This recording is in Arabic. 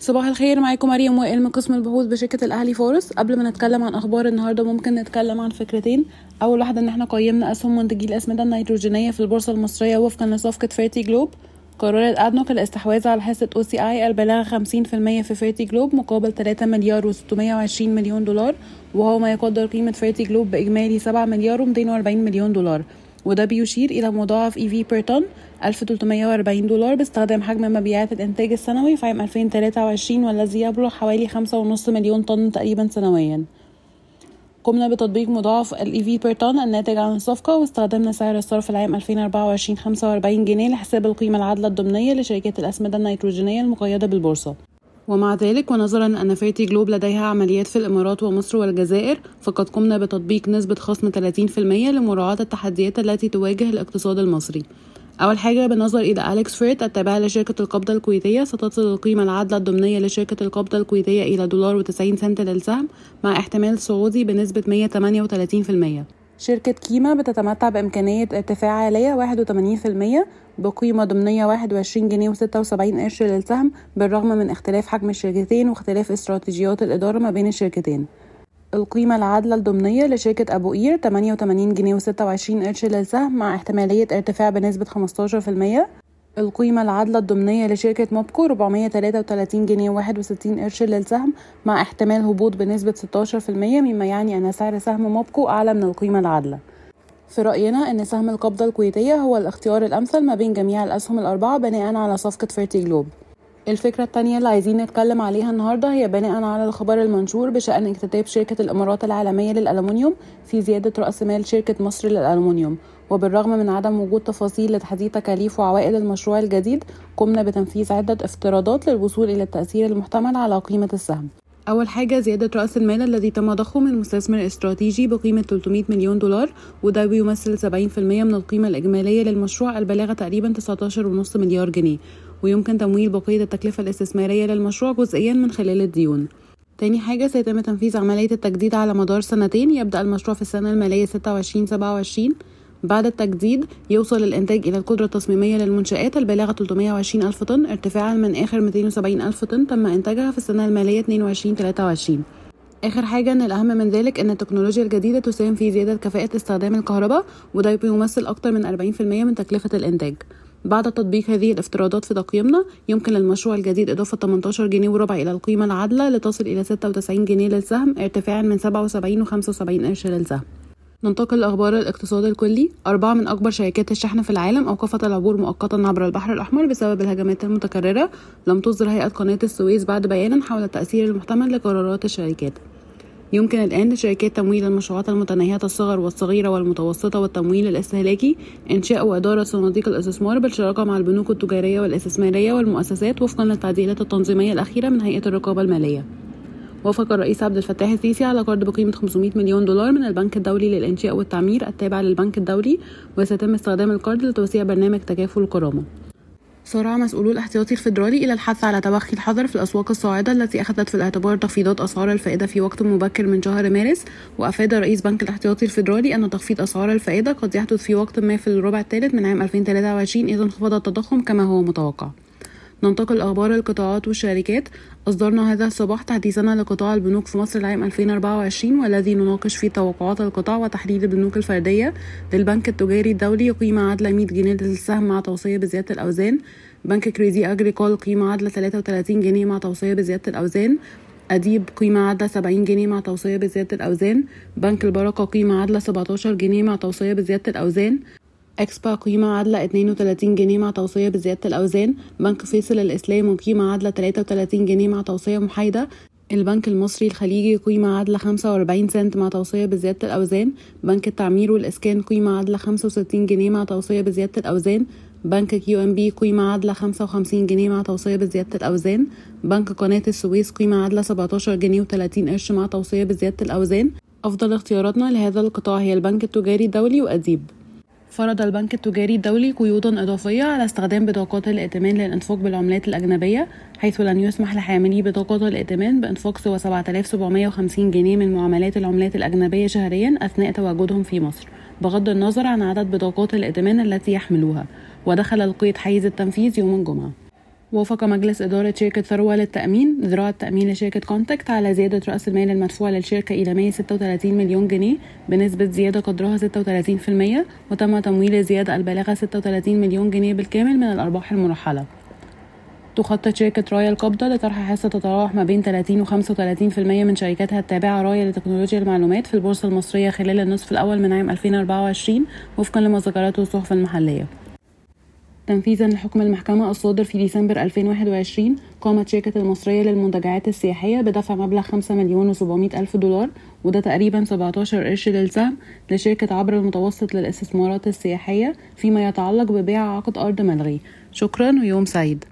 صباح الخير معاكم مريم وائل من قسم البحوث بشركة الأهلي فاروس. قبل ما نتكلم عن أخبار النهاردة ممكن نتكلم عن فكرتين. أول واحدة إن إحنا قيمنا أسهم منتجي الأسمدة النيتروجينية في البورصة المصرية وفقا لصفقة فيرتي جلوب قررت أدنوك الاستحواذ على حصة أو سي آي البالغة 50% في فيرتي جلوب مقابل 3 مليار و620 مليون دولار وهو ما يقدر قيمة فيرتي جلوب بإجمالي 7 مليار و240 مليون دولار. وده بيشير إلى مضاعف EV per طن 1340 دولار باستخدام حجم مبيعات الإنتاج السنوي في عام 2023 والذي يبلغ حوالي 5.5 مليون طن تقريبا سنويا. قمنا بتطبيق مضاعف ال EV بير طن الناتج عن الصفقة واستخدمنا سعر الصرف العام 2024 45 جنيه لحساب القيمة العادلة الضمنية لشركات الأسمدة النيتروجينية المقيدة بالبورصة. ومع ذلك ونظرا أن فيرتي جلوب لديها عمليات في الإمارات ومصر والجزائر فقد قمنا بتطبيق نسبة خصم 30% لمراعاة التحديات التي تواجه الاقتصاد المصري. أول حاجة بالنظر إلى أليكس فيرت التابعة لشركة القبضة الكويتية ستصل القيمة العادلة الضمنية لشركة القبضة الكويتية إلى دولار وتسعين سنت للسهم مع احتمال صعودي بنسبة 138% شركة كيما بتتمتع بإمكانية ارتفاع عالية 81% بقيمة ضمنية 21 جنيه و76 قرش للسهم بالرغم من اختلاف حجم الشركتين واختلاف استراتيجيات الإدارة ما بين الشركتين. القيمة العادلة الضمنية لشركة أبو قير 88 جنيه و26 قرش للسهم مع احتمالية ارتفاع بنسبة 15% القيمة العادلة الضمنية لشركة موبكو 433 جنيه و61 قرش للسهم مع احتمال هبوط بنسبة 16% مما يعني أن سعر سهم موبكو أعلى من القيمة العادلة. في رأينا أن سهم القبضة الكويتية هو الاختيار الأمثل ما بين جميع الأسهم الأربعة بناء على صفقة فيرتي جلوب الفكرة التانية اللي عايزين نتكلم عليها النهاردة هي بناء على الخبر المنشور بشأن اكتتاب شركة الإمارات العالمية للألمنيوم في زيادة رأس مال شركة مصر للألمنيوم وبالرغم من عدم وجود تفاصيل لتحديد تكاليف وعوائد المشروع الجديد قمنا بتنفيذ عدة افتراضات للوصول إلى التأثير المحتمل على قيمة السهم. أول حاجة زيادة رأس المال الذي تم ضخه من مستثمر استراتيجي بقيمة 300 مليون دولار وده بيمثل 70% من القيمة الإجمالية للمشروع البالغة تقريبا 19.5 مليار جنيه ويمكن تمويل بقية التكلفة الاستثمارية للمشروع جزئيا من خلال الديون. تاني حاجة سيتم تنفيذ عملية التجديد على مدار سنتين يبدأ المشروع في السنة المالية 26 27 بعد التجديد يوصل الإنتاج إلى القدرة التصميمية للمنشآت البالغة 320 ألف طن ارتفاعا من آخر 270 ألف طن تم إنتاجها في السنة المالية 22 23 آخر حاجة إن الأهم من ذلك إن التكنولوجيا الجديدة تساهم في زيادة كفاءة استخدام الكهرباء وده بيمثل أكثر من 40% من تكلفة الإنتاج. بعد تطبيق هذه الافتراضات في تقييمنا يمكن للمشروع الجديد إضافة 18 جنيه وربع إلى القيمة العادلة لتصل إلى 96 جنيه للسهم ارتفاعا من 77 و 75 قرش للسهم. ننتقل لأخبار الاقتصاد الكلي. أربعة من أكبر شركات الشحن في العالم أوقفت العبور مؤقتا عبر البحر الأحمر بسبب الهجمات المتكررة. لم تصدر هيئة قناة السويس بعد بيان حول التأثير المحتمل لقرارات الشركات. يمكن الآن لشركات تمويل المشروعات المتناهية الصغر والصغيرة والمتوسطة والتمويل الإستهلاكي إنشاء وإدارة صناديق الاستثمار بالشراكة مع البنوك التجارية والاستثمارية والمؤسسات وفقا للتعديلات التنظيمية الأخيرة من هيئة الرقابة المالية. وافق الرئيس عبد الفتاح السيسي على قرض بقيمة 500 مليون دولار من البنك الدولي للإنشاء والتعمير التابع للبنك الدولي وسيتم استخدام القرض لتوسيع برنامج تكافل الكرامة سارع مسؤولو الاحتياطي الفيدرالي إلى الحث على توخي الحذر في الأسواق الصاعدة التي أخذت في الاعتبار تخفيضات أسعار الفائدة في وقت مبكر من شهر مارس وأفاد رئيس بنك الاحتياطي الفيدرالي أن تخفيض أسعار الفائدة قد يحدث في وقت ما في الربع الثالث من عام 2023 إذا انخفض التضخم كما هو متوقع. ننتقل أخبار القطاعات والشركات. أصدرنا هذا الصباح تحديثنا لقطاع البنوك في مصر العام 2024 والذي نناقش فيه توقعات القطاع وتحديد البنوك الفردية للبنك التجاري الدولي قيمة عادلة 100 جنيه للسهم مع توصية بزيادة الأوزان. بنك كريزي أجريكول قيمة عادلة 33 جنيه مع توصية بزيادة الأوزان. أديب قيمة عادلة 70 جنيه مع توصية بزيادة الأوزان. بنك البركة قيمة عادلة 17 جنيه مع توصية بزيادة الأوزان. إكسبا قيمة عادلة 32 جنيه مع توصية بزيادة الأوزان. بنك فيصل الإسلام قيمة عادلة 33 جنيه مع توصية محايدة. البنك المصري الخليجي قيمة عادلة 45 سنت مع توصية بزيادة الأوزان. بنك التعمير والإسكان قيمة عادلة 65 جنيه مع توصية بزيادة الأوزان. بنك QNB قيمة عادلة 55 جنيه مع توصية بزيادة الأوزان. بنك قناة السويس قيمة عادلة 17 جنيه و30 قرش مع توصية بزيادة الأوزان. أفضل اختياراتنا لهذا القطاع هي البنك التجاري الدولي وأديب. فرض البنك التجاري الدولي قيودا إضافية على استخدام بطاقات الائتمان للإنفاق بالعملات الأجنبية حيث لن يسمح لحاملي بطاقات الائتمان بإنفاق سوى 7750 جنيه من معاملات العملات الأجنبية شهريا أثناء تواجدهم في مصر بغض النظر عن عدد بطاقات الائتمان التي يحملوها ودخل القيد حيز التنفيذ يوم الجمعة. وافق مجلس إدارة شركة ثروة للتأمين ذراع التأمين لشركة كونتاكت على زيادة رأس المال المدفوع للشركة إلى 136 مليون جنيه بنسبة زيادة قدرها 36% وتم تمويل الزيادة البالغة 36 مليون جنيه بالكامل من الأرباح المرحلة. تخطط شركة رايا القبضة لطرح حصة تتراوح ما بين 30 و 35% من شركاتها التابعة رايا لتكنولوجيا المعلومات في البورصة المصرية خلال النصف الأول من عام 2024 وفقا لما ذكرته الصحف المحلية. تنفيذا لحكم المحكمة الصادر في ديسمبر 2021 قامت شركة المصرية للمنتجعات السياحية بدفع مبلغ 5 مليون و700 ألف دولار وده تقريبا 17 قرش للسهم لشركة عبر المتوسط للإستثمارات السياحية فيما يتعلق ببيع عقد أرض ملغي. شكرا ويوم سعيد.